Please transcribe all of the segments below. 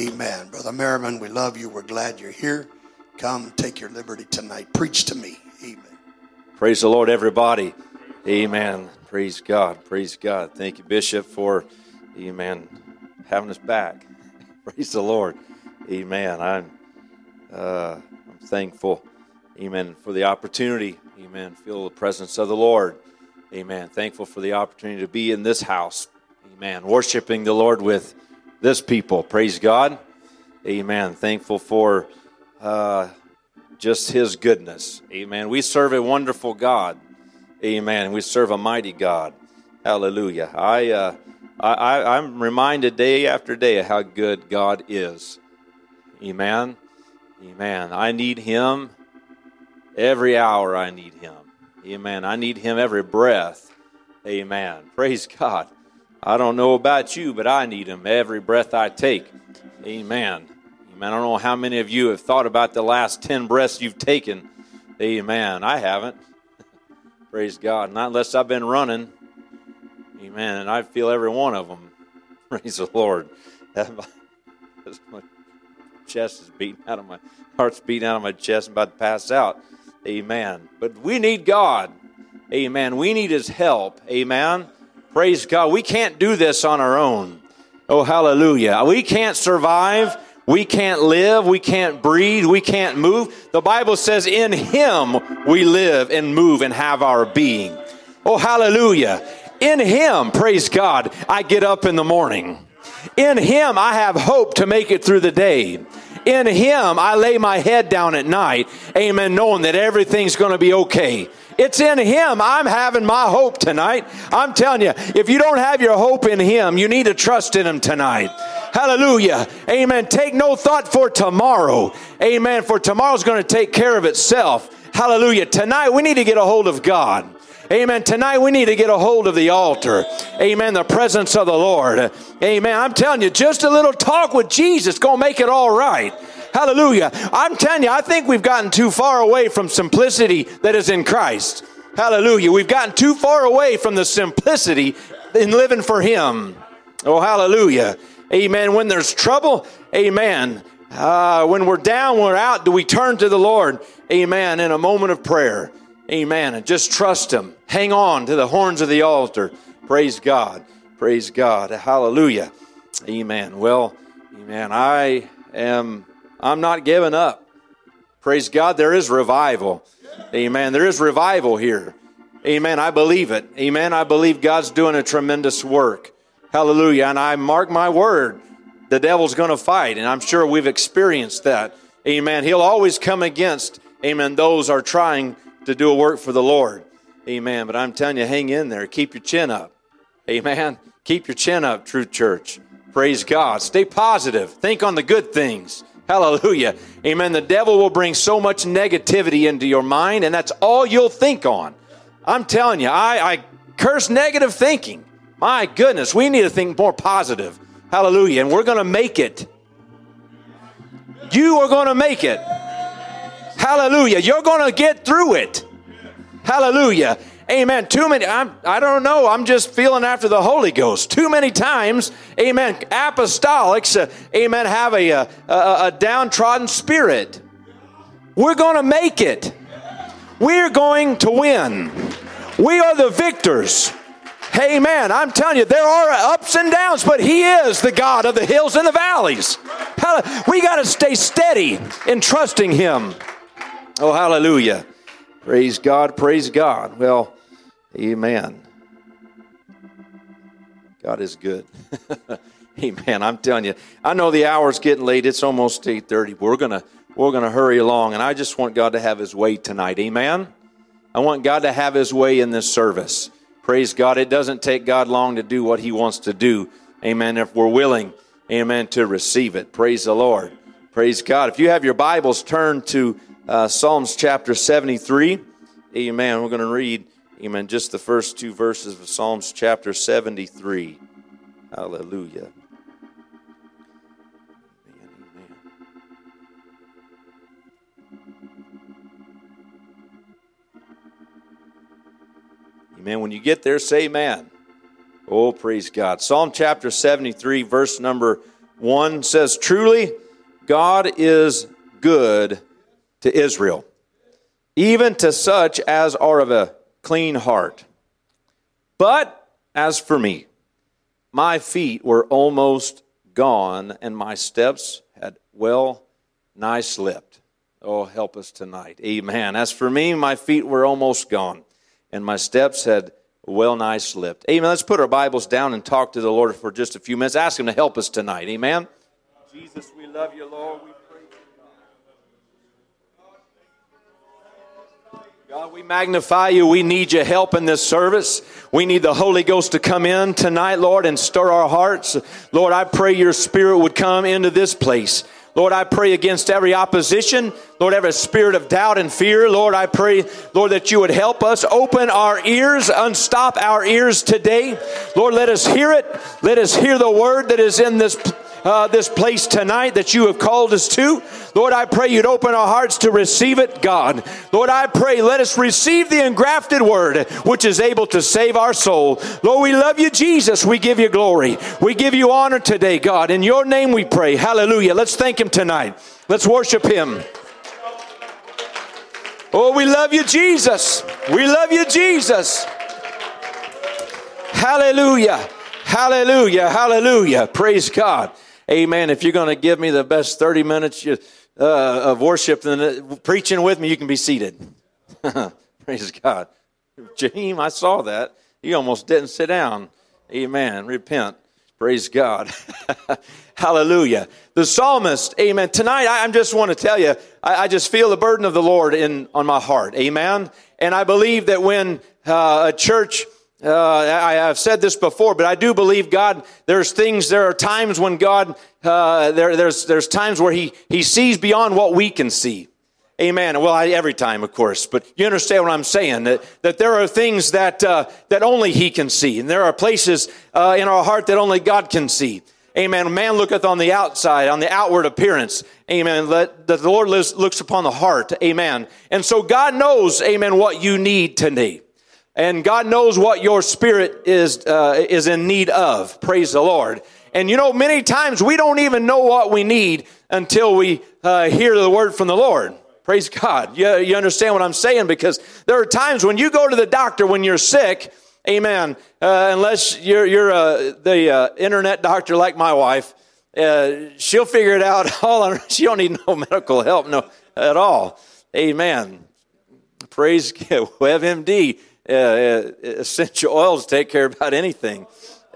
Amen. Brother Merriman, we love you. We're glad you're here. Come take your liberty tonight. Preach to me. Amen. Praise the Lord, everybody. Amen. Praise God. Praise God. Thank you, Bishop, for, amen, having us back. Praise the Lord. Amen. I'm, uh, I'm thankful, amen, for the opportunity. Amen. Feel the presence of the Lord. Amen. Thankful for the opportunity to be in this house. Amen. Worshiping the Lord with this people. Praise God. Amen. Thankful for uh, just His goodness. Amen. We serve a wonderful God. Amen. We serve a mighty God. Hallelujah. I, uh, I, I'm reminded day after day of how good God is. Amen. Amen. I need Him every hour. I need Him. Amen. I need Him every breath. Amen. Praise God. I don't know about you, but I need Him every breath I take. Amen. Amen. I don't know how many of you have thought about the last 10 breaths you've taken. Amen. I haven't. Praise God. Not unless I've been running. Amen. And I feel every one of them. Praise the Lord. my chest is beating out of my heart's beating out of my chest. I'm about to pass out. Amen. But we need God. Amen. We need His help. Amen. Praise God. We can't do this on our own. Oh, hallelujah. We can't survive. We can't live. We can't breathe. We can't move. The Bible says, in Him we live and move and have our being. Oh, hallelujah. In Him, praise God, I get up in the morning. In Him, I have hope to make it through the day. In Him, I lay my head down at night, amen, knowing that everything's going to be okay. It's in Him. I'm having my hope tonight. I'm telling you, if you don't have your hope in Him, you need to trust in Him tonight. Hallelujah. Amen. Take no thought for tomorrow. Amen. For tomorrow's going to take care of itself. Hallelujah. Tonight we need to get a hold of God. Amen. Tonight we need to get a hold of the altar. Amen. The presence of the Lord. Amen. I'm telling you, just a little talk with Jesus going to make it all right. Hallelujah. I'm telling you, I think we've gotten too far away from simplicity that is in Christ. Hallelujah. We've gotten too far away from the simplicity in living for Him. Oh, hallelujah. Amen. When there's trouble, amen. Uh, when we're down, we're out, do we turn to the Lord? Amen. In a moment of prayer. Amen. And just trust Him. Hang on to the horns of the altar. Praise God. Praise God. Hallelujah. Amen. Well, amen. I am, I'm not giving up. Praise God. There is revival. Amen. There is revival here. Amen. I believe it. Amen. I believe God's doing a tremendous work. Hallelujah. And I mark my word, the devil's going to fight. And I'm sure we've experienced that. Amen. He'll always come against, amen, those are trying to do a work for the Lord. Amen. But I'm telling you, hang in there. Keep your chin up. Amen. Keep your chin up, true church. Praise God. Stay positive. Think on the good things. Hallelujah. Amen. The devil will bring so much negativity into your mind, and that's all you'll think on. I'm telling you, I, I curse negative thinking. My goodness, we need to think more positive. Hallelujah. And we're going to make it. You are going to make it. Hallelujah. You're going to get through it. Hallelujah. Amen. Too many, I'm, I don't know, I'm just feeling after the Holy Ghost. Too many times, amen, apostolics, uh, amen, have a, a, a downtrodden spirit. We're going to make it. We're going to win. We are the victors. Amen. I'm telling you, there are ups and downs, but He is the God of the hills and the valleys. We got to stay steady in trusting Him. Oh, hallelujah. Praise God, praise God. Well, amen. God is good. amen. I'm telling you, I know the hour's getting late. It's almost 8:30. We're to we're to hurry along and I just want God to have his way tonight. Amen. I want God to have his way in this service. Praise God. It doesn't take God long to do what he wants to do. Amen. If we're willing, amen, to receive it. Praise the Lord. Praise God. If you have your Bibles, turn to uh, Psalms chapter 73. Amen. We're going to read, amen, just the first two verses of Psalms chapter 73. Hallelujah. Amen. When you get there, say amen. Oh, praise God. Psalm chapter 73, verse number 1 says, Truly, God is good to Israel, even to such as are of a clean heart. But as for me, my feet were almost gone, and my steps had well nigh slipped. Oh, help us tonight. Amen. As for me, my feet were almost gone, and my steps had well nigh slipped. Amen. Let's put our Bibles down and talk to the Lord for just a few minutes. Ask Him to help us tonight. Amen. Jesus, we love you, Lord. We God, we magnify you. We need your help in this service. We need the Holy Ghost to come in tonight, Lord, and stir our hearts. Lord, I pray your spirit would come into this place. Lord, I pray against every opposition. Lord, every spirit of doubt and fear. Lord, I pray, Lord, that you would help us. Open our ears, unstop our ears today. Lord, let us hear it. Let us hear the word that is in this uh, this place tonight that you have called us to. Lord, I pray you'd open our hearts to receive it, God. Lord, I pray let us receive the engrafted word which is able to save our soul. Lord, we love you, Jesus. We give you glory. We give you honor today, God. In your name we pray. Hallelujah. Let's thank him tonight. Let's worship him. Oh, we love you, Jesus. We love you, Jesus. Hallelujah. Hallelujah. Hallelujah. Praise God. Amen. If you're going to give me the best 30 minutes uh, of worship and uh, preaching with me, you can be seated. Praise God. Jaheim, I saw that. You almost didn't sit down. Amen. Repent. Praise God. Hallelujah. The psalmist, amen. Tonight, I, I just want to tell you, I, I, just feel the burden of the Lord in, on my heart. Amen. And I believe that when uh, a church uh, I have said this before, but I do believe God. There's things. There are times when God. Uh, there, there's there's times where He He sees beyond what we can see. Amen. Well, I, every time, of course, but you understand what I'm saying. That that there are things that uh, that only He can see, and there are places uh, in our heart that only God can see. Amen. Man looketh on the outside, on the outward appearance. Amen. Let, the Lord lives, looks upon the heart. Amen. And so God knows, amen, what you need today. And God knows what your spirit is, uh, is in need of. Praise the Lord. And you know, many times we don't even know what we need until we uh, hear the word from the Lord. Praise God. You, you understand what I'm saying? Because there are times when you go to the doctor when you're sick, amen, uh, unless you're, you're uh, the uh, internet doctor like my wife, uh, she'll figure it out all on She don't need no medical help no, at all. Amen. Praise God. WebMD uh, uh, essential oils take care about anything.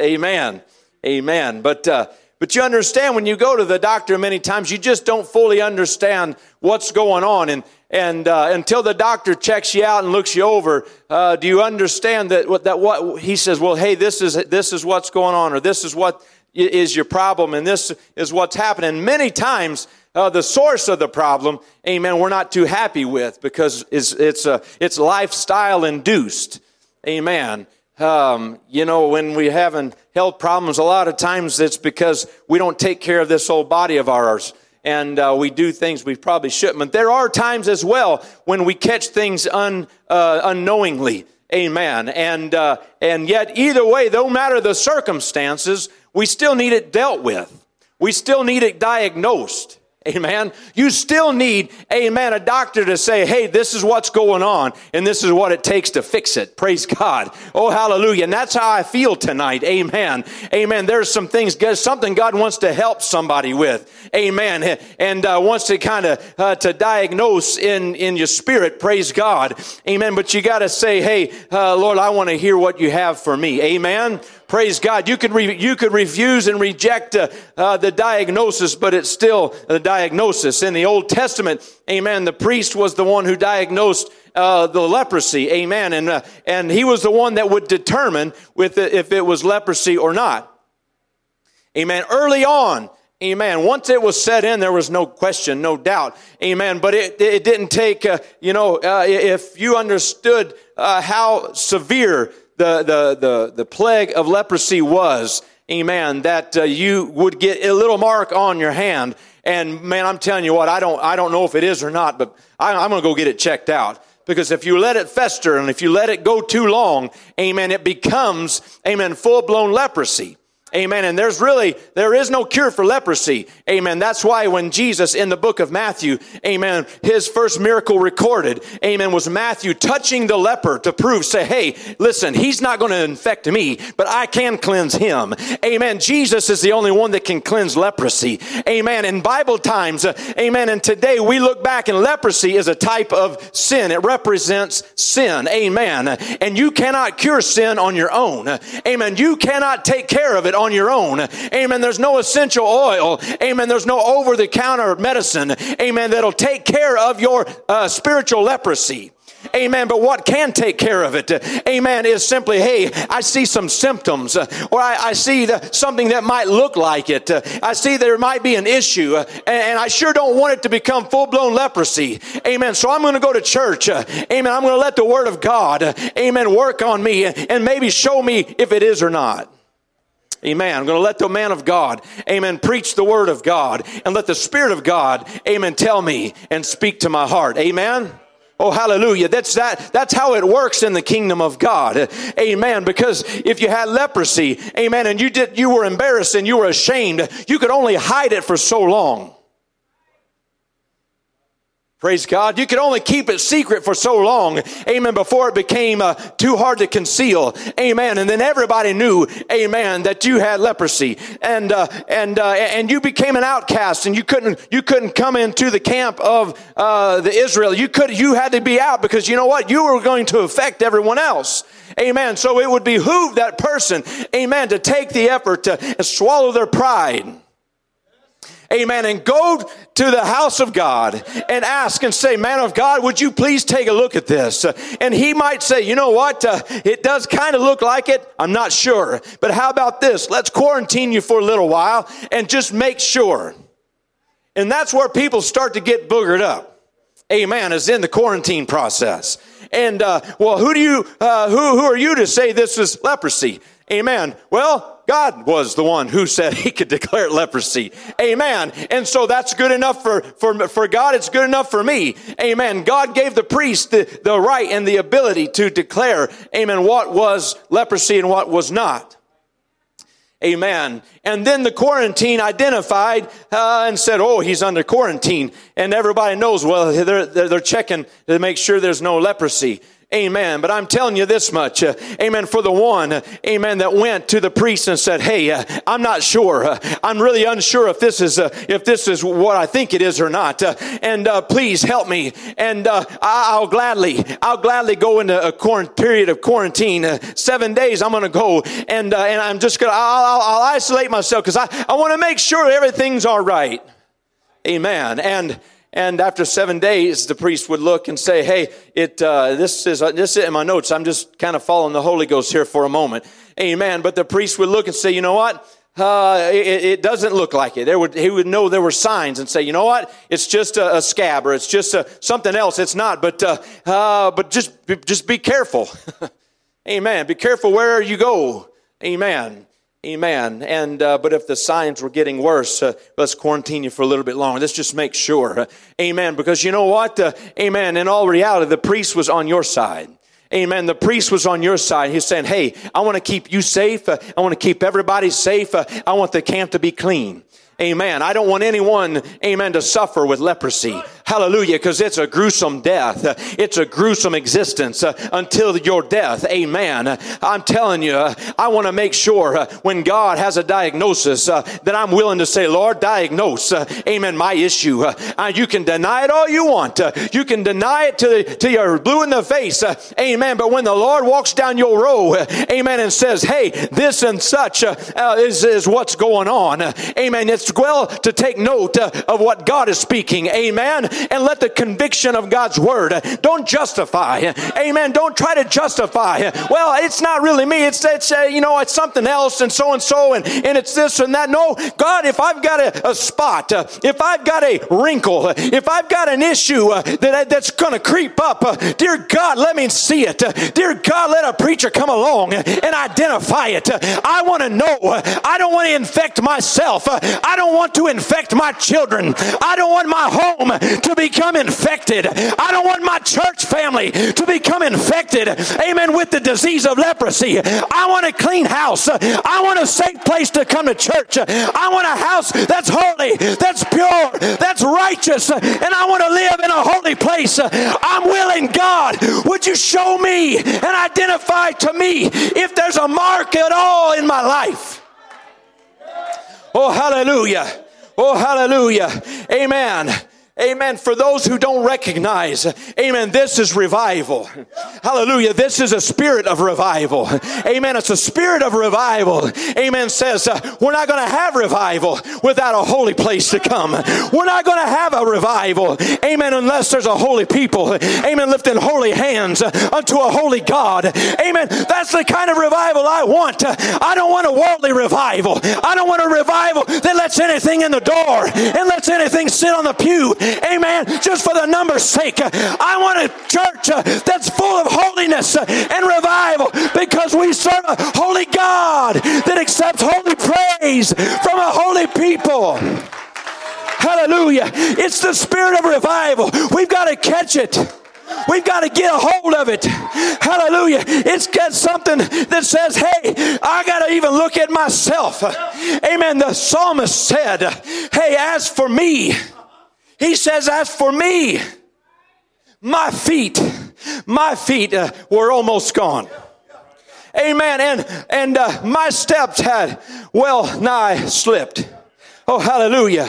Amen. Amen. But uh, but you understand when you go to the doctor many times you just don't fully understand what's going on and and uh, until the doctor checks you out and looks you over, uh, do you understand that what that what he says? Well, hey, this is this is what's going on, or this is what is your problem, and this is what's happening. Many times uh, the source of the problem, amen, we're not too happy with because it's, it's, uh, it's lifestyle induced. Amen. Um, you know, when we having health problems, a lot of times it's because we don't take care of this old body of ours. And uh, we do things we probably shouldn't. But there are times as well when we catch things un, uh, unknowingly. Amen. And, uh, and yet, either way, no matter the circumstances, we still need it dealt with. We still need it diagnosed. Amen. You still need, amen, a doctor to say, hey, this is what's going on and this is what it takes to fix it. Praise God. Oh, hallelujah. And that's how I feel tonight. Amen. Amen. There's some things, something God wants to help somebody with. Amen. And uh, wants to kind of, uh, to diagnose in, in your spirit. Praise God. Amen. But you got to say, hey, uh, Lord, I want to hear what you have for me. Amen. Praise God. You could, re- you could refuse and reject uh, uh, the diagnosis, but it's still a diagnosis. In the Old Testament, amen, the priest was the one who diagnosed uh, the leprosy, amen, and, uh, and he was the one that would determine with the, if it was leprosy or not. Amen. Early on, Amen. Once it was set in, there was no question, no doubt. Amen. But it, it didn't take, uh, you know, uh, if you understood uh, how severe the, the, the, the plague of leprosy was, amen, that uh, you would get a little mark on your hand. And man, I'm telling you what, I don't, I don't know if it is or not, but I, I'm going to go get it checked out. Because if you let it fester and if you let it go too long, amen, it becomes, amen, full blown leprosy. Amen. And there's really, there is no cure for leprosy. Amen. That's why when Jesus in the book of Matthew, amen, his first miracle recorded, amen, was Matthew touching the leper to prove, say, hey, listen, he's not going to infect me, but I can cleanse him. Amen. Jesus is the only one that can cleanse leprosy. Amen. In Bible times, uh, amen, and today we look back and leprosy is a type of sin. It represents sin. Amen. And you cannot cure sin on your own. Amen. You cannot take care of it on your own. Amen. There's no essential oil. Amen. There's no over the counter medicine. Amen. That'll take care of your uh, spiritual leprosy. Amen. But what can take care of it? Amen. Is simply, hey, I see some symptoms, or I, I see the, something that might look like it. I see there might be an issue, and I sure don't want it to become full blown leprosy. Amen. So I'm going to go to church. Amen. I'm going to let the Word of God, amen, work on me and maybe show me if it is or not. Amen. I'm going to let the man of God, amen, preach the word of God and let the Spirit of God, amen, tell me and speak to my heart. Amen. Oh, hallelujah. That's that. That's how it works in the kingdom of God. Amen. Because if you had leprosy, amen, and you did, you were embarrassed and you were ashamed, you could only hide it for so long. Praise God. You could only keep it secret for so long. Amen. Before it became uh, too hard to conceal. Amen. And then everybody knew, amen, that you had leprosy and, uh, and, uh, and you became an outcast and you couldn't, you couldn't come into the camp of, uh, the Israel. You could, you had to be out because you know what? You were going to affect everyone else. Amen. So it would behoove that person, amen, to take the effort to swallow their pride Amen. And go to the house of God and ask and say, Man of God, would you please take a look at this? And he might say, You know what? Uh, it does kind of look like it. I'm not sure. But how about this? Let's quarantine you for a little while and just make sure. And that's where people start to get boogered up. Amen. Is in the quarantine process. And uh, well, who do you uh, who who are you to say this is leprosy? Amen. Well, God was the one who said he could declare leprosy. Amen. And so that's good enough for, for, for God. It's good enough for me. Amen. God gave the priest the, the right and the ability to declare, amen, what was leprosy and what was not. Amen. And then the quarantine identified uh, and said, oh, he's under quarantine. And everybody knows, well, they're, they're checking to make sure there's no leprosy. Amen. But I'm telling you this much. Uh, amen. For the one, uh, amen, that went to the priest and said, Hey, uh, I'm not sure. Uh, I'm really unsure if this is, uh, if this is what I think it is or not. Uh, and please help me. And I'll gladly, I'll gladly go into a quarant- period of quarantine. seven days I'm going to go and, and I'm just going to, I'll, I'll isolate myself because I, I want to make sure everything's all right. Amen. And, and after seven days, the priest would look and say, "Hey, it uh, this is uh, this is in my notes. I'm just kind of following the Holy Ghost here for a moment." Amen. But the priest would look and say, "You know what? Uh, it, it, doesn't look like it. There would, he would know there were signs and say, you know what? It's just a, a scab or it's just a, something else. It's not. But uh, uh, but just just be careful. Amen. Be careful where you go. Amen. Amen. And uh, but if the signs were getting worse, uh, let's quarantine you for a little bit longer. Let's just make sure. Uh, amen. Because you know what? Uh, amen. In all reality, the priest was on your side. Amen. The priest was on your side. He's saying, "Hey, I want to keep you safe. Uh, I want to keep everybody safe. I want the camp to be clean." Amen. I don't want anyone, amen, to suffer with leprosy. Hallelujah. Because it's a gruesome death. It's a gruesome existence uh, until your death. Amen. I'm telling you, I want to make sure uh, when God has a diagnosis uh, that I'm willing to say, Lord, diagnose, uh, amen, my issue. Uh, you can deny it all you want. Uh, you can deny it to, till you're blue in the face. amen. But when the Lord walks down your row, amen, and says, hey, this and such is, is what's going on. amen. It's well to take note of what God is speaking. Amen and let the conviction of God's word don't justify. Amen. Don't try to justify. Well, it's not really me. It's, it's uh, you know, it's something else and so and so and, and it's this and that. No, God, if I've got a, a spot, uh, if I've got a wrinkle, if I've got an issue uh, that, that's going to creep up, uh, dear God, let me see it. Uh, dear God, let a preacher come along and identify it. I want to know. I don't want to infect myself. I don't want to infect my children. I don't want my home to become infected. I don't want my church family to become infected, amen, with the disease of leprosy. I want a clean house. I want a safe place to come to church. I want a house that's holy, that's pure, that's righteous, and I want to live in a holy place. I'm willing, God, would you show me and identify to me if there's a mark at all in my life? Oh, hallelujah. Oh, hallelujah. Amen. Amen. For those who don't recognize, amen, this is revival. Hallelujah. This is a spirit of revival. Amen. It's a spirit of revival. Amen. Says, uh, we're not going to have revival without a holy place to come. We're not going to have a revival. Amen. Unless there's a holy people. Amen. Lifting holy hands unto a holy God. Amen. That's the kind of revival I want. I don't want a worldly revival. I don't want a revival that lets anything in the door and lets anything sit on the pew Amen. Just for the number's sake. I want a church uh, that's full of holiness uh, and revival because we serve a holy God that accepts holy praise from a holy people. Hallelujah. It's the spirit of revival. We've got to catch it. We've got to get a hold of it. Hallelujah. It's got something that says, hey, I got to even look at myself. Amen. The psalmist said, hey, as for me, he says, As for me, my feet, my feet uh, were almost gone. Amen. And, and uh, my steps had well nigh slipped. Oh, hallelujah.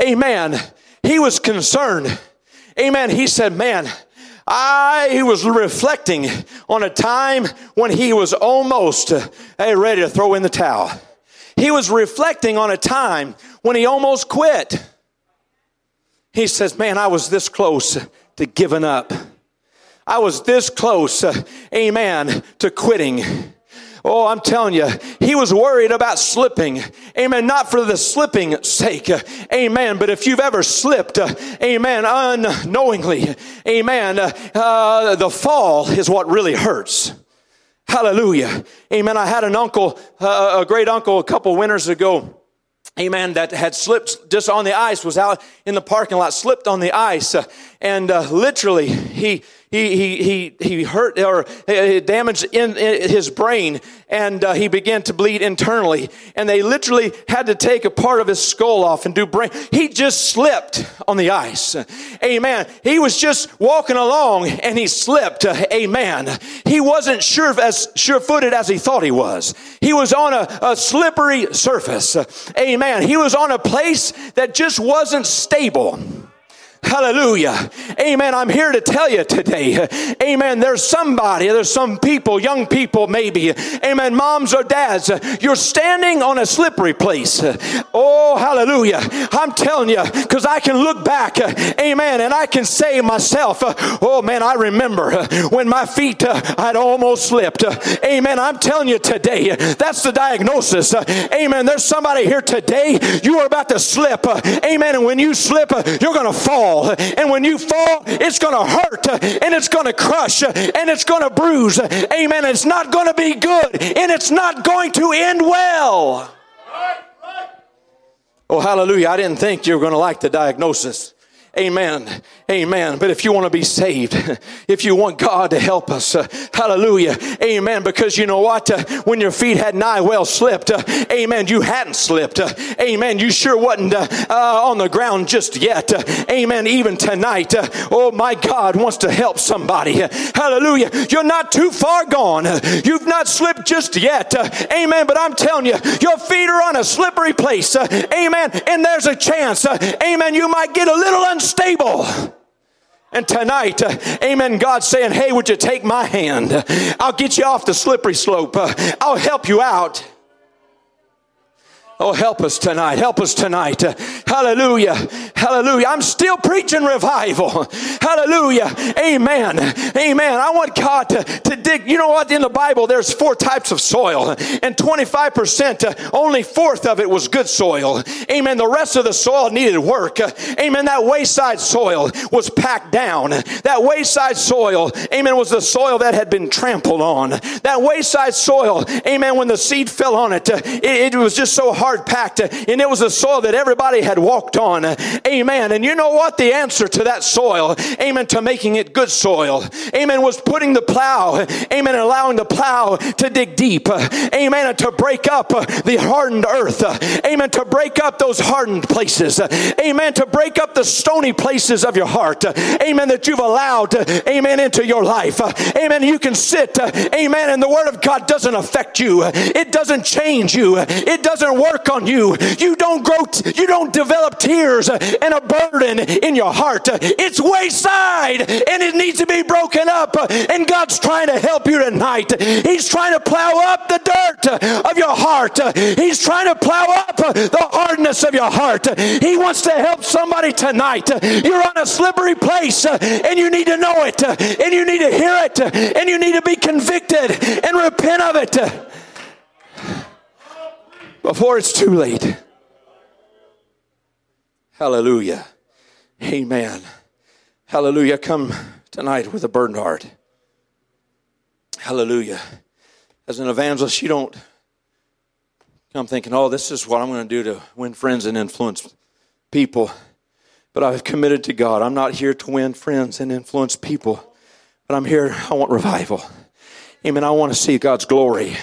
Amen. He was concerned. Amen. He said, Man, I was reflecting on a time when he was almost uh, ready to throw in the towel. He was reflecting on a time when he almost quit. He says, Man, I was this close to giving up. I was this close, uh, amen, to quitting. Oh, I'm telling you, he was worried about slipping. Amen. Not for the slipping sake. Amen. But if you've ever slipped, uh, amen, unknowingly, amen, uh, the fall is what really hurts. Hallelujah. Amen. I had an uncle, uh, a great uncle, a couple winters ago amen, that had slipped just on the ice, was out in the parking lot, slipped on the ice, uh, and uh, literally he he, he, he, he hurt or eh, eh, damaged in, in his brain and uh, he began to bleed internally. And they literally had to take a part of his skull off and do brain. He just slipped on the ice. Amen. He was just walking along and he slipped. Amen. He wasn't sure as sure footed as he thought he was. He was on a, a slippery surface. Amen. He was on a place that just wasn't stable. Hallelujah. Amen. I'm here to tell you today. Amen. There's somebody, there's some people, young people maybe. Amen. Moms or dads, you're standing on a slippery place. Oh, hallelujah. I'm telling you, because I can look back, amen, and I can say myself, oh man, I remember when my feet I had almost slipped. Amen. I'm telling you today, that's the diagnosis. Amen. There's somebody here today, you are about to slip. Amen. And when you slip, you're going to fall fall. And when you fall, it's going to hurt and it's going to crush and it's going to bruise. Amen. It's not going to be good and it's not going to end well. Oh, hallelujah. I didn't think you were going to like the diagnosis. Amen. Amen. But if you want to be saved, if you want God to help us, uh, hallelujah. Amen. Because you know what? Uh, when your feet had nigh well slipped, uh, amen, you hadn't slipped. Uh, amen. You sure wasn't uh, uh, on the ground just yet. amen. Even tonight, oh my God wants to help somebody. hallelujah. You're not too far gone. You've not slipped just yet. amen. But I'm telling you, your feet are on a slippery place. amen. And there's a chance. amen. You might get a little unstable. And tonight, uh, amen, God's saying, hey, would you take my hand? I'll get you off the slippery slope. Uh, I'll help you out. Oh, help us tonight. Help us tonight. Hallelujah. Hallelujah. I'm still preaching revival. Hallelujah. Amen. Amen. I want God to, to dig. You know what? In the Bible, there's four types of soil, and 25%, uh, only fourth of it was good soil. Amen. The rest of the soil needed work. Amen. That wayside soil was packed down. That wayside soil, amen, was the soil that had been trampled on. That wayside soil, amen, when the seed fell on it, uh, it, it was just so hard packed, uh, and it was a soil that everybody had walked on. Amen. And you know what? The answer to that soil, amen, to making it good soil, amen, was putting the plow, amen, allowing the plow to dig deep, amen, to break up the hardened earth, amen, to break up those hardened places, amen, to break up the stony places of your heart, amen, that you've allowed, amen, into your life, amen. You can sit, amen, and the word of God doesn't affect you, it doesn't change you, it doesn't work on you, you don't grow, you don't develop tears uh, and a burden in your heart. Uh, it's wayside and it needs to be broken up. Uh, and God's trying to help you tonight. He's trying to plow up the dirt of your heart. He's trying to plow up the hardness of your heart. He wants to help somebody tonight. You're on a slippery place and you need to know it and you need to hear it and you need to be convicted and repent of it before it's too late. Hallelujah. Amen. Hallelujah. Come tonight with a burdened heart. Hallelujah. As an evangelist, you don't come thinking, oh, this is what I'm going to do to win friends and influence people. But I've committed to God. I'm not here to win friends and influence people, but I'm here, I want revival. Amen. I want to see God's glory.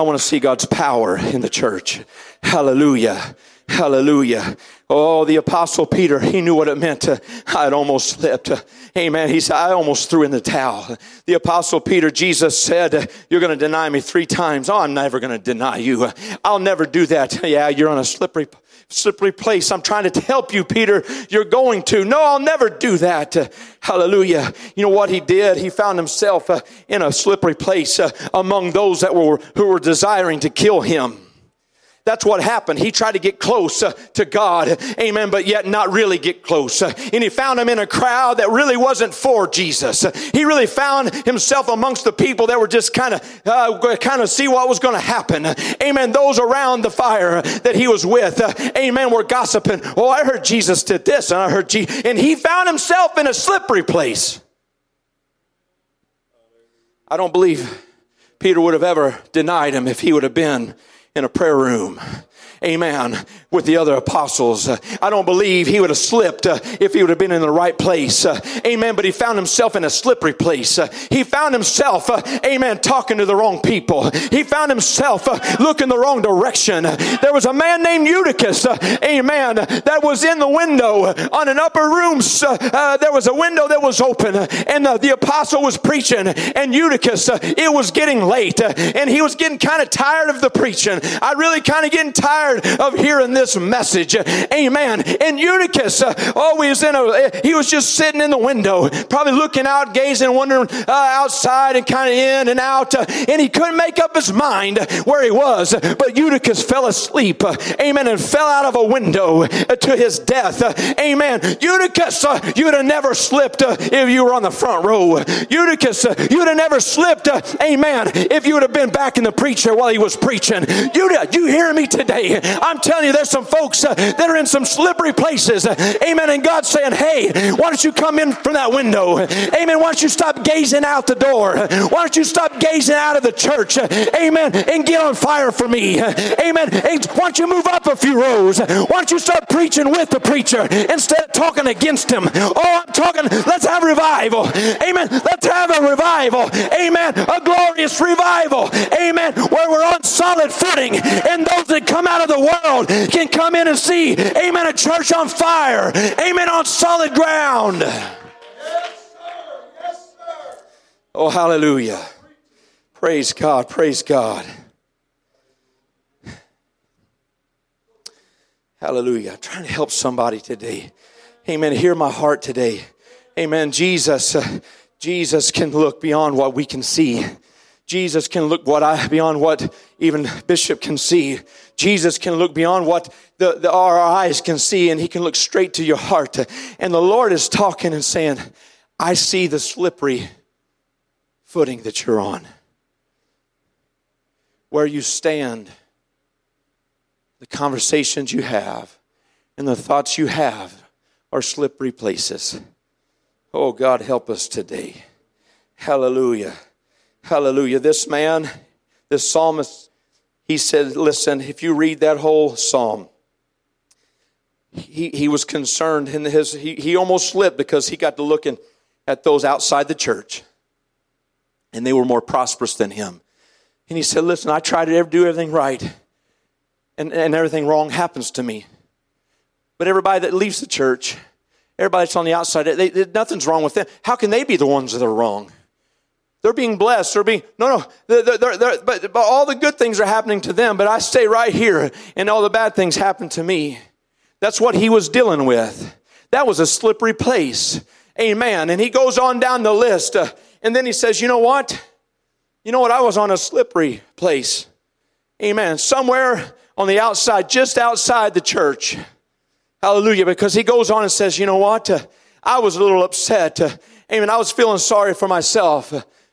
I want to see God's power in the church. Hallelujah. Hallelujah. Oh, the apostle Peter, he knew what it meant to, I'd almost slipped. Amen. He said, I almost threw in the towel. The apostle Peter, Jesus said, you're going to deny me three times. Oh, I'm never going to deny you. I'll never do that. Yeah, you're on a slippery, slippery place. I'm trying to help you, Peter. You're going to. No, I'll never do that. Hallelujah. You know what he did? He found himself uh, in a slippery place uh, among those that were, who were desiring to kill him. That's what happened. He tried to get close uh, to God, amen, but yet not really get close. Uh, and he found him in a crowd that really wasn't for Jesus. Uh, he really found himself amongst the people that were just kind of, kind of see what was going to happen. Amen. Those around the fire that he was with, amen, were gossiping. Oh, I heard Jesus did this, and I heard Jesus, and he found himself in a slippery place. I don't believe Peter would have ever denied him if he would have been in a prayer room. Amen. With the other apostles. Uh, I don't believe he would have slipped uh, if he would have been in the right place. Uh, amen. But he found himself in a slippery place. Uh, he found himself, uh, amen, talking to the wrong people. He found himself uh, looking the wrong direction. There was a man named Eutychus, amen, that was in the window on an upper room. there was a window that was open and the apostle was preaching and Eutychus, it was getting late and he was getting kind of tired of the preaching. I really kind of getting tired of hearing this message. Amen. And Eutychus, uh, always in a, he was just sitting in the window, probably looking out, gazing, wondering uh, outside and kind of in and out. Uh, and he couldn't make up his mind where he was. But Eutychus fell asleep. Uh, amen. And fell out of a window uh, to his death. Uh, amen. Eutychus, you'd have never slipped if you were on the front row. Eutychus, you'd have never slipped. amen. If you would have been back in the preacher while he was preaching. You, you hear me today? I'm telling you, there's some folks uh, that are in some slippery places. Amen. And God's saying, hey, why don't you come in from that window? Amen. Why don't you stop gazing out the door? Why don't you stop gazing out of the church? Amen. And get on fire for me. Amen. Why don't you move up a few rows? Why don't you start preaching with the preacher instead of talking against him? Oh, I'm talking, let's have revival. Amen. Let's have a revival. Amen. A glorious revival. Amen. Where we're on solid footing and those that come out of the world can come in and see, amen, a church on fire, amen, on solid ground. Yes, sir. Yes, sir. Oh, hallelujah. Praise God, praise God. Hallelujah. I'm trying to help somebody today. Amen. Hear my heart today. Amen. Jesus, uh, Jesus can look beyond what we can see. Jesus can look what I, beyond what even Bishop can see. Jesus can look beyond what the, the, our eyes can see, and he can look straight to your heart. And the Lord is talking and saying, I see the slippery footing that you're on. Where you stand, the conversations you have, and the thoughts you have are slippery places. Oh, God, help us today. Hallelujah. Hallelujah. This man, this psalmist, he said, Listen, if you read that whole psalm, he, he was concerned and his he, he almost slipped because he got to looking at those outside the church and they were more prosperous than him. And he said listen i try to do everything right and, and everything wrong happens to me. But everybody that leaves the church everybody that's on the outside they, they, nothing's wrong with them. How can they be the ones that are wrong they're being blessed. They're being, no, no, they're, they're, they're, but, but all the good things are happening to them, but I stay right here and all the bad things happen to me. That's what he was dealing with. That was a slippery place. Amen. And he goes on down the list. Uh, and then he says, You know what? You know what? I was on a slippery place. Amen. Somewhere on the outside, just outside the church. Hallelujah. Because he goes on and says, You know what? Uh, I was a little upset. Uh, amen. I was feeling sorry for myself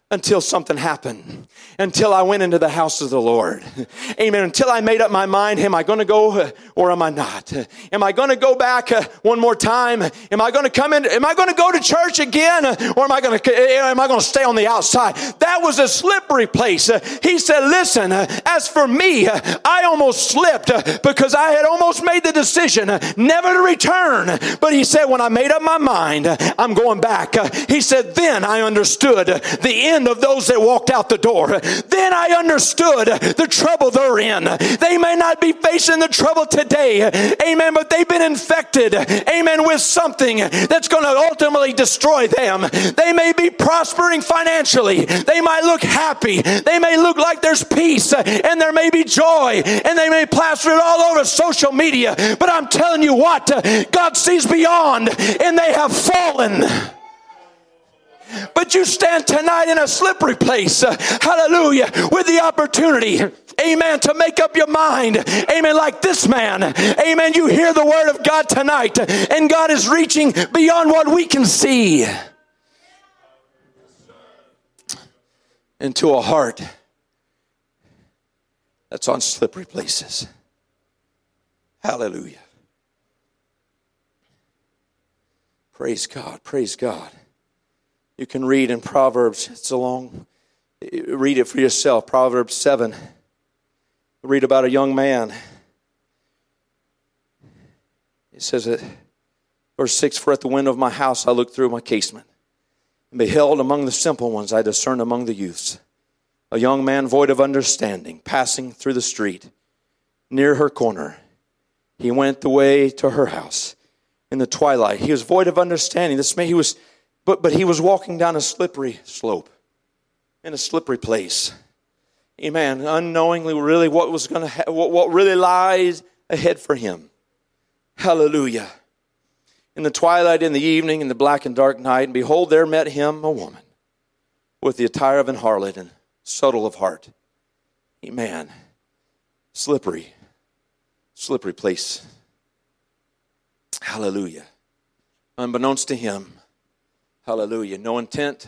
until something happened, until I went into the house of the Lord. Amen. Until I made up my mind, am I going to go uh, or am I not? Uh, am I going to go back uh, one more time? Am I going to come in? Am I going to go to church again uh, or am I going to, uh, am I going to stay on the outside? That was a slippery place. He said, listen, as for me, I almost slipped because I had almost made the decision never to return. But he said, when I made up my mind, I'm going back. He said, then I understood the end end of those that walked out the door. Then I understood the trouble they're in. They may not be facing the trouble today, amen, but they've been infected, amen, with something that's going to ultimately destroy them. They may be prospering financially, they might look happy, they may look like there's peace, and there may be joy, and they may plaster it all over social media. But I'm telling you what, God sees beyond, and they have fallen. But you stand tonight in a slippery place, uh, hallelujah, with the opportunity, amen, to make up your mind, amen, like this man, amen. You hear the word of God tonight, and God is reaching beyond what we can see into a heart that's on slippery places. Hallelujah. Praise God, praise God. You can read in Proverbs, it's a long, read it for yourself. Proverbs 7. Read about a young man. It says it, verse 6 For at the window of my house I looked through my casement, and beheld among the simple ones I discerned among the youths a young man void of understanding, passing through the street. Near her corner, he went the way to her house in the twilight. He was void of understanding. This man, he was but, but he was walking down a slippery slope in a slippery place. Amen. Unknowingly, really, what was going to ha- what, what really lies ahead for him. Hallelujah. In the twilight, in the evening, in the black and dark night, and behold, there met him a woman with the attire of an harlot and subtle of heart. Amen. Slippery, slippery place. Hallelujah. Unbeknownst to him, Hallelujah. No intent,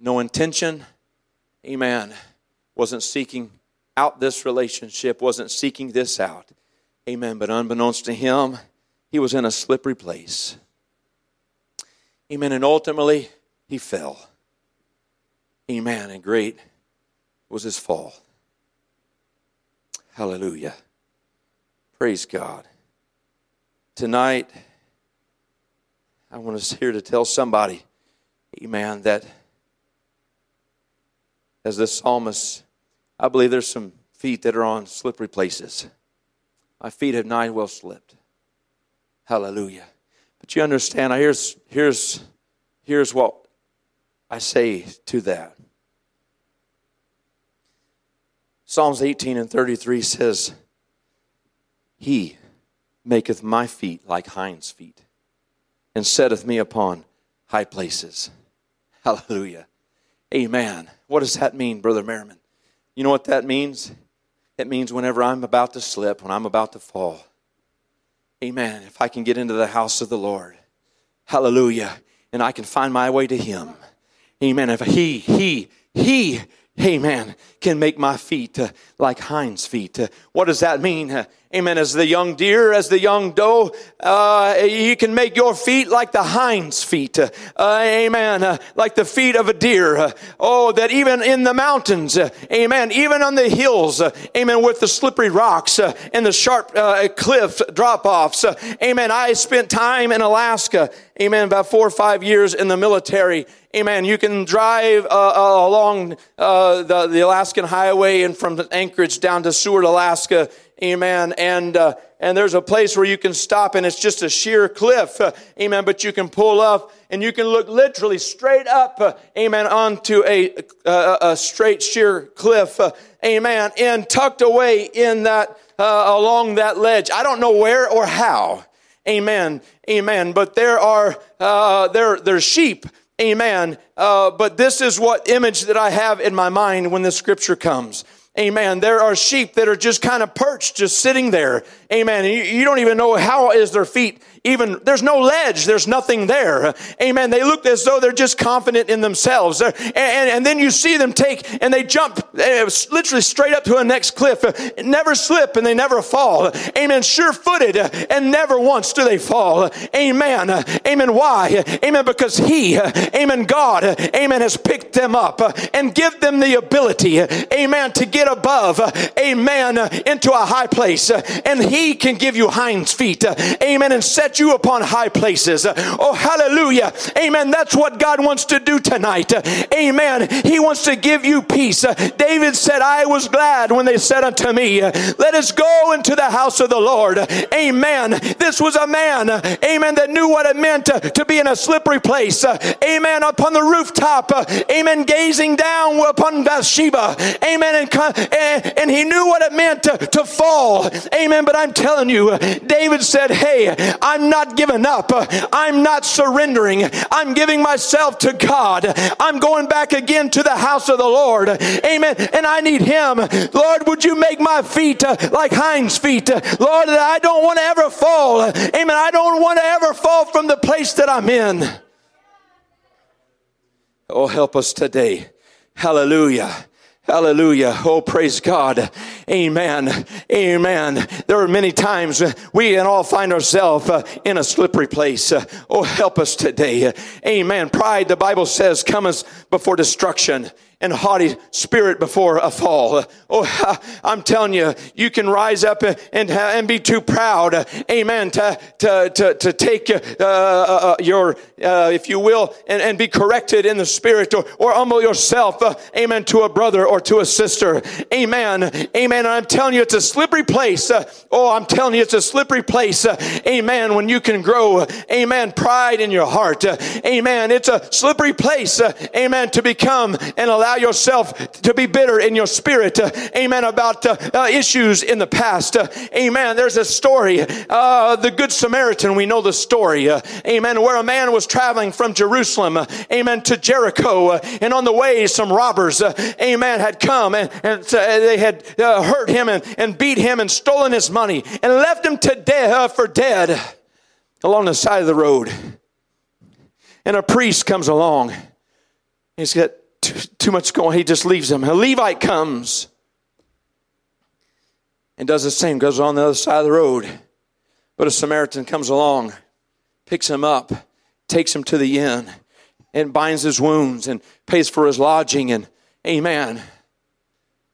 no intention. Amen. Wasn't seeking out this relationship, wasn't seeking this out. Amen. But unbeknownst to him, he was in a slippery place. Amen. And ultimately, he fell. Amen. And great was his fall. Hallelujah. Praise God. Tonight, I want us here to tell somebody, amen, that as the psalmist, I believe there's some feet that are on slippery places. My feet have nigh well slipped. Hallelujah. But you understand, here's, here's, here's what I say to that. Psalms 18 and 33 says, He maketh my feet like hinds' feet and setteth me upon high places. Hallelujah. Amen. What does that mean, Brother Merriman? You know what that means? It means whenever I'm about to slip, when I'm about to fall, amen, if I can get into the house of the Lord, hallelujah, and I can find my way to Him, amen. If He, He, He, amen, can make my feet uh, like hinds' feet. Uh, what does that mean? Uh, Amen. As the young deer, as the young doe, uh, you can make your feet like the hind's feet. Uh, amen. Uh, like the feet of a deer. Uh, oh, that even in the mountains, uh, amen. Even on the hills, uh, amen, with the slippery rocks and the sharp cliff drop offs. amen. I spent time in Alaska, amen, about four or five years in the military. Amen. You can drive along the, the Alaskan highway and from Anchorage down to Seward, Alaska Amen. And, uh, and there's a place where you can stop and it's just a sheer cliff. Uh, amen. But you can pull up and you can look literally straight up. Uh, amen. Onto a, a, a straight sheer cliff. Uh, amen. And tucked away in that, uh, along that ledge. I don't know where or how. Amen. Amen. But there are, uh, there, there's sheep. Amen. but this is what image that I have in my mind when the scripture comes. Amen. There are sheep that are just kind of perched, just sitting there. Amen. You, you, don't even know how is their feet even, there's no ledge. There's nothing there. Amen. They look as though they're just confident in themselves. And, and, and then you see them take and they jump uh, literally straight up to a next cliff. Never slip and they never fall. Amen. Sure footed eh, and never once do they fall. Amen. Amen. Why? Amen. Because He, eh, Amen, God, Amen, has picked them up and give them the ability, Amen, to get above, Amen, into a high place. And He can give you hinds feet. Amen. And set you upon high places. Oh, hallelujah. Amen. That's what God wants to do tonight. Amen. He wants to give you peace. David said, I was glad when they said unto me, Let us go into the house of the Lord. Amen. This was a man, amen, that knew what it meant to, be in a slippery place. Amen. Upon the rooftop. Amen. Gazing down upon Bathsheba. Amen. And, and, and he knew what it meant to, to fall. Amen. But I'm telling you, David said, Hey, I'm I'm not giving up. I'm not surrendering. I'm giving myself to God. I'm going back again to the house of the Lord. Amen. And I need Him. Lord, would you make my feet uh, like hinds' feet? Lord, that I don't want to ever fall. Amen. I don't want to ever fall from the place that I'm in. Oh, help us today. Hallelujah. Hallelujah. Oh, praise God. Amen. Amen. There are many times we and all find ourselves uh, in a slippery place. Uh, oh, help us today. Amen. Pride, the Bible says, cometh before destruction and haughty spirit before a fall. Oh, I'm telling you, you can rise up and, and be too proud, amen, to, to, to, to take uh, uh, uh, your, uh, if you will, and, and be corrected in the spirit or, or humble yourself, uh, amen, to a brother or to a sister. Amen. Amen. And I'm telling you, it's a slippery place. Uh, oh, I'm telling you, it's a slippery place. amen. When you can grow, amen, pride in your heart. amen. It's a slippery place, amen, to become allow allow yourself to be bitter in your spirit, uh, amen, about uh, uh, issues in the past. Uh, amen. There's a story, uh, the Good Samaritan, we know the story, amen, where a man was traveling from Jerusalem, amen, to Jericho, and on the way, some robbers, amen, had come and, and they had hurt him and, and beat him and stolen his money and left him to death for dead along the side of the road. And a priest comes along. He's got too, too much going. He just leaves them. A Levite comes and does the same, goes on the other side of the road. But a Samaritan comes along, picks him up, takes him to the inn, and binds his wounds and pays for his lodging. And amen.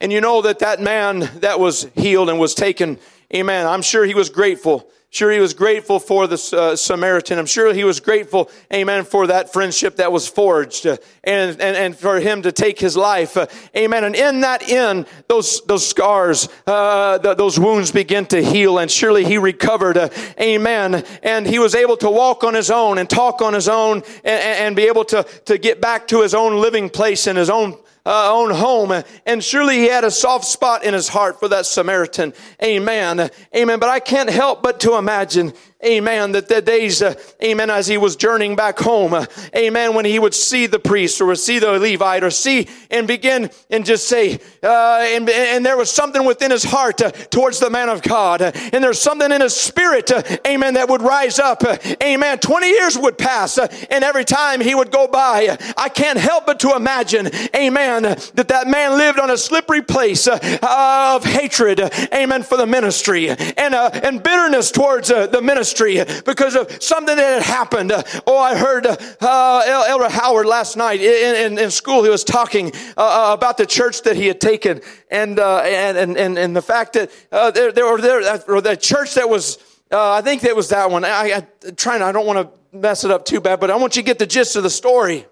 And you know that that man that was healed and was taken, amen, I'm sure he was grateful Sure, he was grateful for the uh, Samaritan. I'm sure he was grateful, amen, for that friendship that was forged uh, and, and, and for him to take his life. Uh, amen. And in that inn, those, those scars, uh, those wounds begin to heal and surely he recovered. Uh, amen. And he was able to walk on his own and talk on his own and, and be able to, to get back to his own living place in his own uh, own home. And surely he had a soft spot in his heart for that Samaritan. Amen. Amen. But I can't help but to imagine amen, that the days, uh, amen, as he was journeying back home, uh, amen, when he would see the priest or see the Levite or see and begin and just say, uh, and, and there was something within his heart uh, towards the man of God. Uh, and there's something in his spirit, uh, amen, that would rise up. amen. 20 years would pass, and every time he would go by, I can't help but to imagine, amen, that that man lived on a slippery place of hatred, amen, for the ministry and, and bitterness towards the ministry ministry because of something that had happened. Oh, I heard uh, Elder Howard last night in, in, in school. He was talking uh, uh, about the church that he had taken and, uh, and, and, and, the fact that uh, there, there, were there, or the church that was, uh, I think that was that one. I, I trying, I don't want to mess it up too bad, but I want you to get the gist of the story.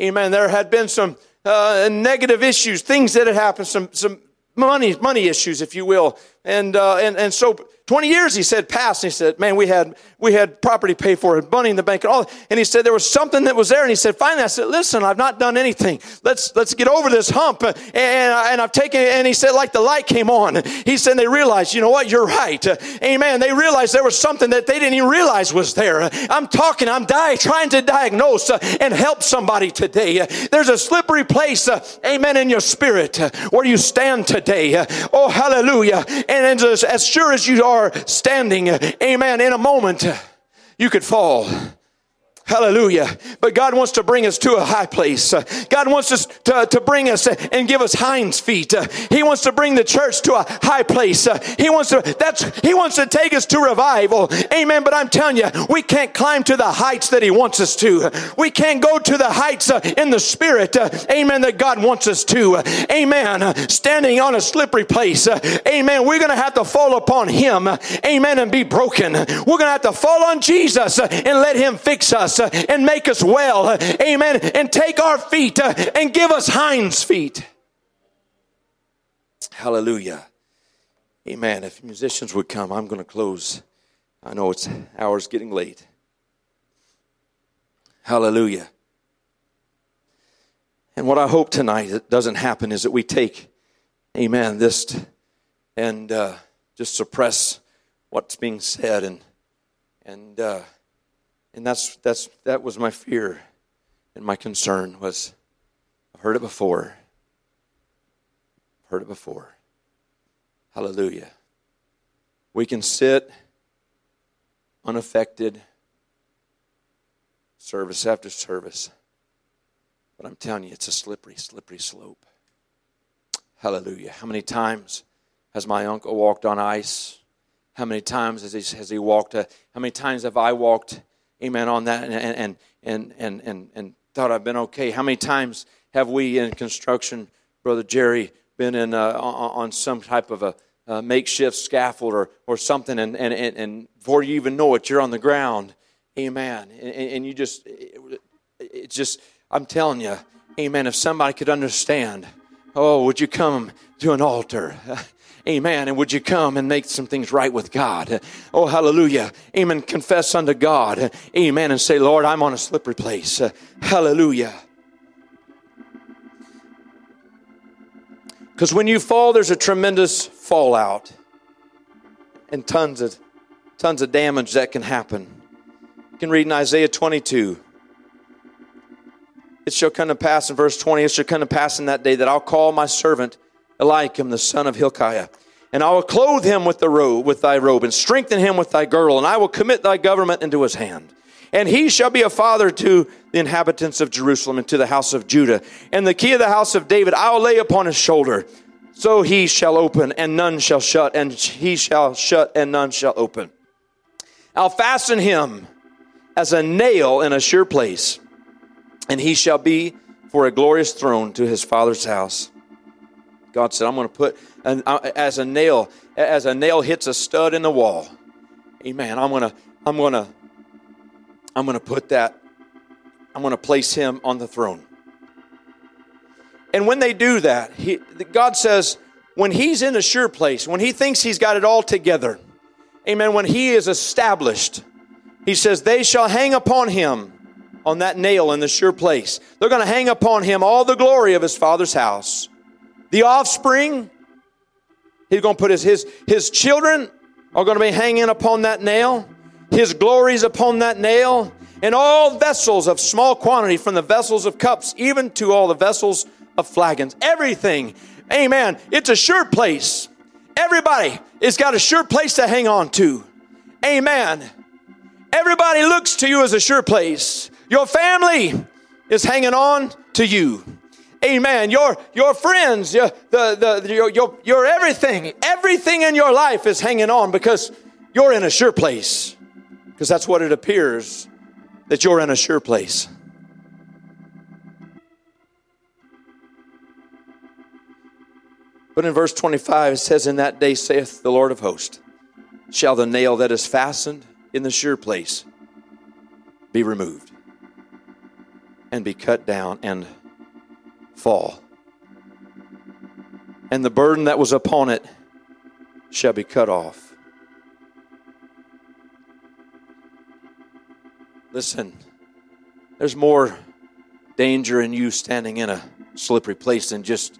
Amen. There had been some negative issues, things that had happened, some, some money, money issues, if you will. And, and, and so 20 years, he said, passed. And he said, man, we had, we had property paid for and money in the bank and all. And he said, there was something that was there. And he said, finally, I said, listen, I've not done anything. Let's, let's get over this hump. And, and I've taken, and he said, like the light came on. He said, they realized, you know what? You're right. Amen. They realized there was something that they didn't even realize was there. I'm talking, I'm dying, trying to diagnose and help somebody today. There's a slippery place, amen, in your spirit where you stand today. Oh, hallelujah. And as, as sure as you are are standing, amen, in a moment, you could fall. Hallelujah. But God wants to bring us to a high place. God wants us to, to bring us and give us hinds feet. He wants to bring the church to a high place. He wants to, that's, he wants to take us to revival. Amen. But I'm telling you, we can't climb to the heights that he wants us to. We can't go to the heights uh, in the spirit. Uh, amen. That God wants us to. Amen. Standing on a slippery place. Amen. We're going to have to fall upon him. Amen. And be broken. We're going to have to fall on Jesus and let him fix us and make us well. Amen. And take our feet and give us hinds feet. Hallelujah. Amen. If musicians would come, I'm going to close. I know it's hours getting late. Hallelujah. And what I hope tonight it doesn't happen is that we take, amen, this and uh, just suppress what's being said and and uh, and that's, that's, that was my fear and my concern was I've heard it before. I've heard it before. Hallelujah. We can sit unaffected service after service. But I'm telling you, it's a slippery, slippery slope. Hallelujah. How many times has my uncle walked on ice? How many times has he, has he walked? Uh, how many times have I walked amen, on that and, and, and, and, and, thought I've been okay. How many times have we in construction, Brother Jerry, been in uh, on some type of a uh, makeshift scaffold or, or something, and, and, and, and before you even know it, you're on the ground. Amen. And, and you just, it, it's just, I'm telling you, amen. If somebody could understand, oh, would you come to an altar? Amen. And would you come and make some things right with God? Oh, hallelujah. Amen. Confess unto God. Amen. And say, Lord, I'm on a slippery place. Hallelujah. Because when you fall, there's a tremendous fallout and tons of tons of damage that can happen. You can read in Isaiah 22. It shall come to pass in verse 20, it shall come to pass in that day that I'll call my servant Eliakim, the son of Hilkiah. And I will clothe him with the robe, with thy robe, and strengthen him with thy girdle, and I will commit thy government into his hand. And he shall be a father to the inhabitants of Jerusalem and to the house of Judah. And the key of the house of David I will lay upon his shoulder. So he shall open, and none shall shut, and he shall shut, and none shall open. I'll fasten him as a nail in a sure place, and he shall be for a glorious throne to his father's house. God said, I'm going to put an, uh, as a nail, as a nail hits a stud in the wall. Amen. I'm going to, I'm going to, I'm going to put that, I'm going to place him on the throne. And when they do that, he, God says, when he's in a sure place, when he thinks he's got it all together, amen, when he is established, he says, they shall hang upon him on that nail in the sure place. They're going to hang upon him all the glory of his father's house the offspring. He's going to put his, his, his children are going to be hanging upon that nail. his glories upon that nail, and all vessels of small quantity, from the vessels of cups, even to all the vessels of flagons. Everything. Amen. It's a sure place. Everybody has got a sure place to hang on to. Amen. Everybody looks to you as a sure place. Your family is hanging on to you. Amen. Your your friends, your, the, the, your, your, your everything, everything in your life is hanging on because you're in a sure place. Because that's what it appears that you're in a sure place. But in verse 25, it says, In that day saith the Lord of hosts, shall the nail that is fastened in the sure place be removed and be cut down and fall. And the burden that was upon it shall be cut off. Listen, there's more danger in you standing in a slippery place than just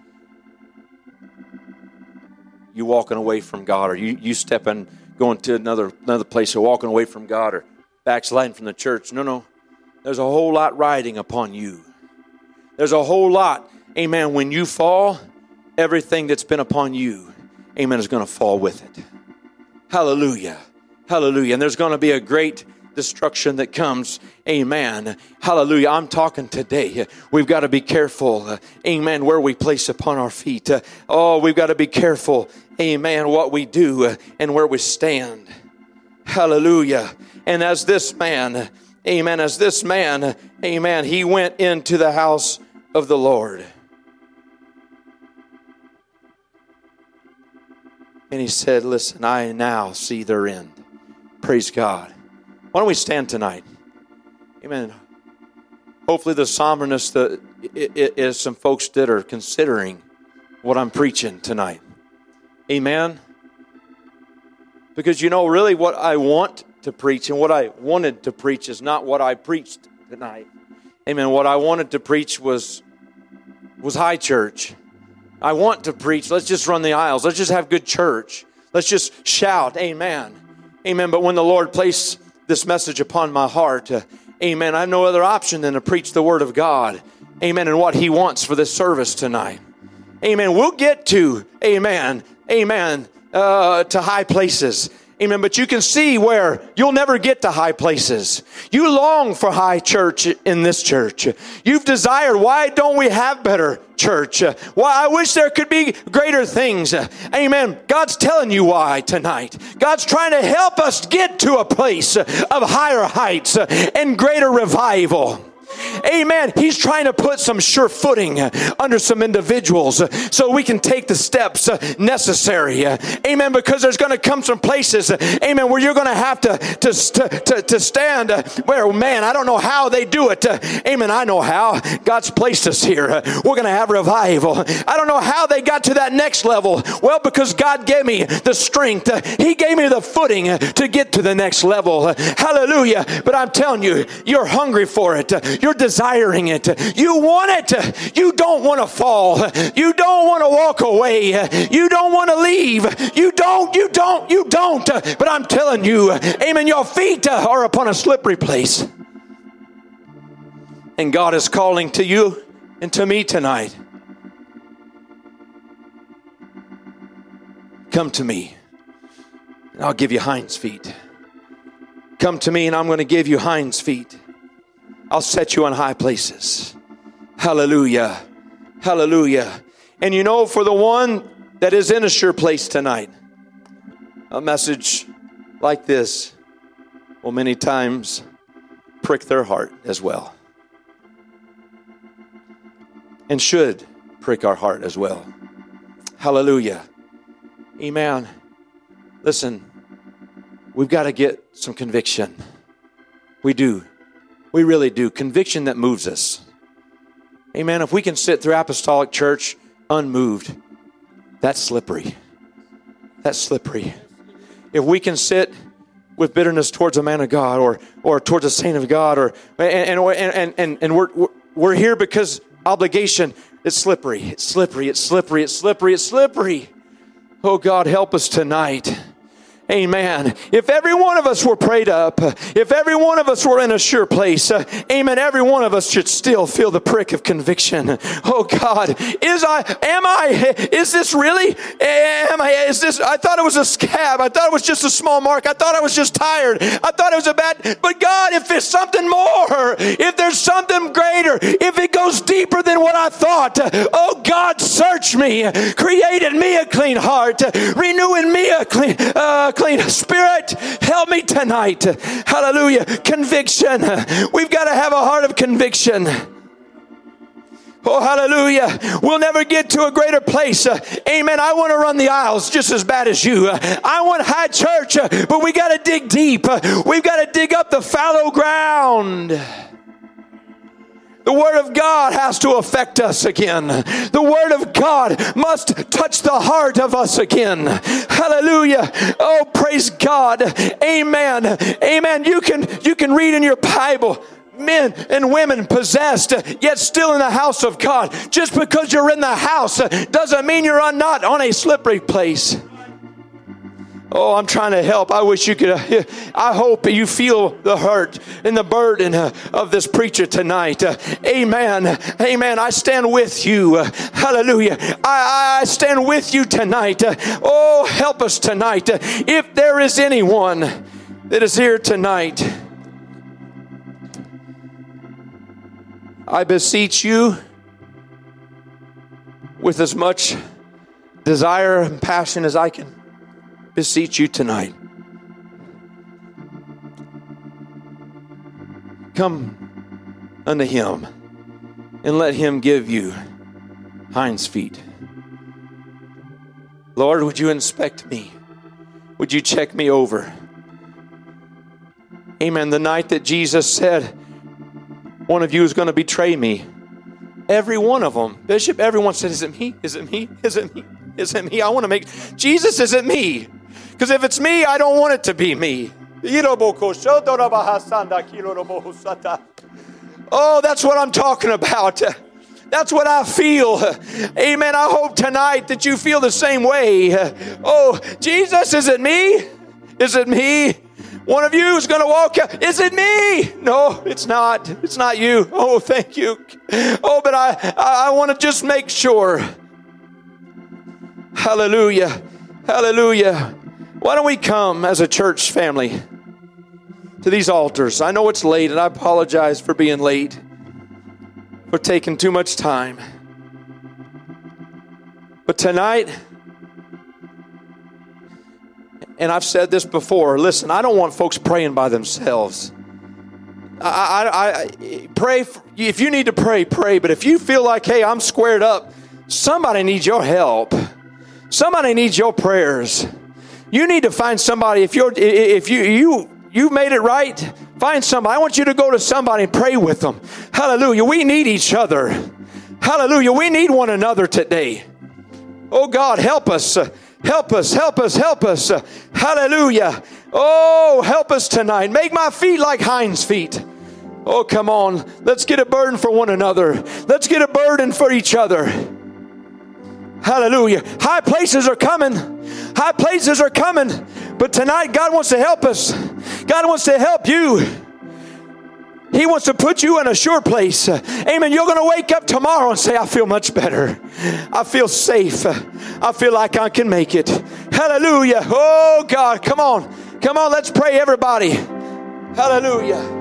you walking away from God or you, you stepping, going to another, another place or walking away from God or backsliding from the church. No, no. There's a whole lot riding upon you. There's a whole lot, amen. When you fall, everything that's been upon you, amen, is going to fall with it. Hallelujah. Hallelujah. And there's going to be a great destruction that comes. Amen. Hallelujah. I'm talking today. We've got to be careful. Amen. Where we place upon our feet. Oh, we've got to be careful. Amen. What we do and where we stand. Hallelujah. And as this man, amen, as this man, amen, he went into the house of the Lord. And he said, Listen, I now see their end. Praise God. Why don't we stand tonight? Amen. Hopefully, the somberness that is some folks that are considering what I'm preaching tonight. Amen. Because you know, really, what I want to preach and what I wanted to preach is not what I preached tonight. Amen. What I wanted to preach was was high church. I want to preach. Let's just run the aisles. Let's just have good church. Let's just shout, Amen. Amen. But when the Lord placed this message upon my heart. Uh, amen. I have no other option than to preach the Word of God. Amen. And what He wants for this service tonight. Amen. We'll get to, amen, amen, uh, to high places. Amen. But you can see where you'll never get to high places. You long for high church in this church. You've desired, why don't we have better church? Why I wish there could be greater things. Amen. God's telling you why tonight. God's trying to help us get to a place of higher heights and greater revival. Amen. He's trying to put some sure footing under some individuals so we can take the steps necessary. Amen. Because there's going to come some places, amen, where you're going to have to, to, to, to stand where, man, I don't know how they do it. Amen. I know how. God's placed us here. We're going to have revival. I don't know how they got to that next level. Well, because God gave me the strength, He gave me the footing to get to the next level. Hallelujah. But I'm telling you, you're hungry for it. You're desiring it. You want it. You don't want to fall. You don't want to walk away. You don't want to leave. You don't, you don't, you don't. But I'm telling you, amen, your feet are upon a slippery place. And God is calling to you and to me tonight. Come to me, and I'll give you hinds feet. Come to me, and I'm going to give you hinds feet. I'll set you on high places. Hallelujah. Hallelujah. And you know, for the one that is in a sure place tonight, a message like this will many times prick their heart as well. And should prick our heart as well. Hallelujah. Amen. Listen, we've got to get some conviction. We do. We really do. Conviction that moves us. Amen. If we can sit through apostolic church unmoved, that's slippery. That's slippery. If we can sit with bitterness towards a man of God or or towards a saint of God or and and and and, and we're we're here because obligation it's slippery. It's slippery. It's slippery. It's slippery. It's slippery. Oh God, help us tonight. Amen. If every one of us were prayed up, if every one of us were in a sure place, uh, amen, every one of us should still feel the prick of conviction. Oh God, is I, am I, is this really, am I, is this, I thought it was a scab. I thought it was just a small mark. I thought I was just tired. I thought it was a bad, but God, if it's something more, if there's something greater, if it goes deeper than what I thought, oh God, search me, created me a clean heart, renewing me a clean, uh, clean spirit. Help me tonight. Hallelujah. Conviction. We've got to have a heart of conviction. Oh, hallelujah. We'll never get to a greater place. Uh, amen. I want to run the aisles just as bad as you. Uh, I want high church, uh, but we got to dig deep. Uh, we've got to dig up the fallow ground. The Word of God has to affect us again. The Word of God must touch the heart of us again. Hallelujah. Oh, praise God. Amen. Amen. You can, you can read in your Bible men and women possessed, yet still in the house of God. Just because you're in the house doesn't mean you're not on a slippery place. Oh, I'm trying to help. I wish you could. Uh, I hope you feel the hurt and the burden uh, of this preacher tonight. Uh, amen. Amen. I stand with you. Hallelujah. I, I stand with you tonight. Oh, help us tonight. If there is anyone that is here tonight, I beseech you with as much desire and passion as I can beseech you tonight. Come unto him and let him give you hinds feet. Lord, would you inspect me? Would you check me over? Amen. The night that Jesus said, One of you is going to betray me. Every one of them, Bishop, everyone said, Is it me? Is it me? Is it me? Is it me? I want to make Jesus, is it me? Because if it's me, I don't want it to be me. Oh, that's what I'm talking about. That's what I feel. Amen. I hope tonight that you feel the same way. Oh, Jesus, is it me? Is it me? One of you is going to walk out. Is it me? No, it's not. It's not you. Oh, thank you. Oh, but I, I, I want to just make sure. Hallelujah. Hallelujah. Why don't we come as a church family to these altars? I know it's late and I apologize for being late, for taking too much time. But tonight, and I've said this before listen, I don't want folks praying by themselves. I, I, I pray for, if you need to pray, pray. But if you feel like, hey, I'm squared up, somebody needs your help. Somebody needs your prayers. You need to find somebody. If you're, if you, you, you made it right, find somebody. I want you to go to somebody and pray with them. Hallelujah. We need each other. Hallelujah. We need one another today. Oh God, help us. Help us, help us, help us. Hallelujah. Oh, help us tonight. Make my feet like hinds' feet. Oh, come on. Let's get a burden for one another. Let's get a burden for each other. Hallelujah. High places are coming. High places are coming. But tonight, God wants to help us. God wants to help you. He wants to put you in a sure place. Amen. You're going to wake up tomorrow and say, I feel much better. I feel safe. I feel like I can make it. Hallelujah. Oh, God. Come on. Come on. Let's pray, everybody. Hallelujah.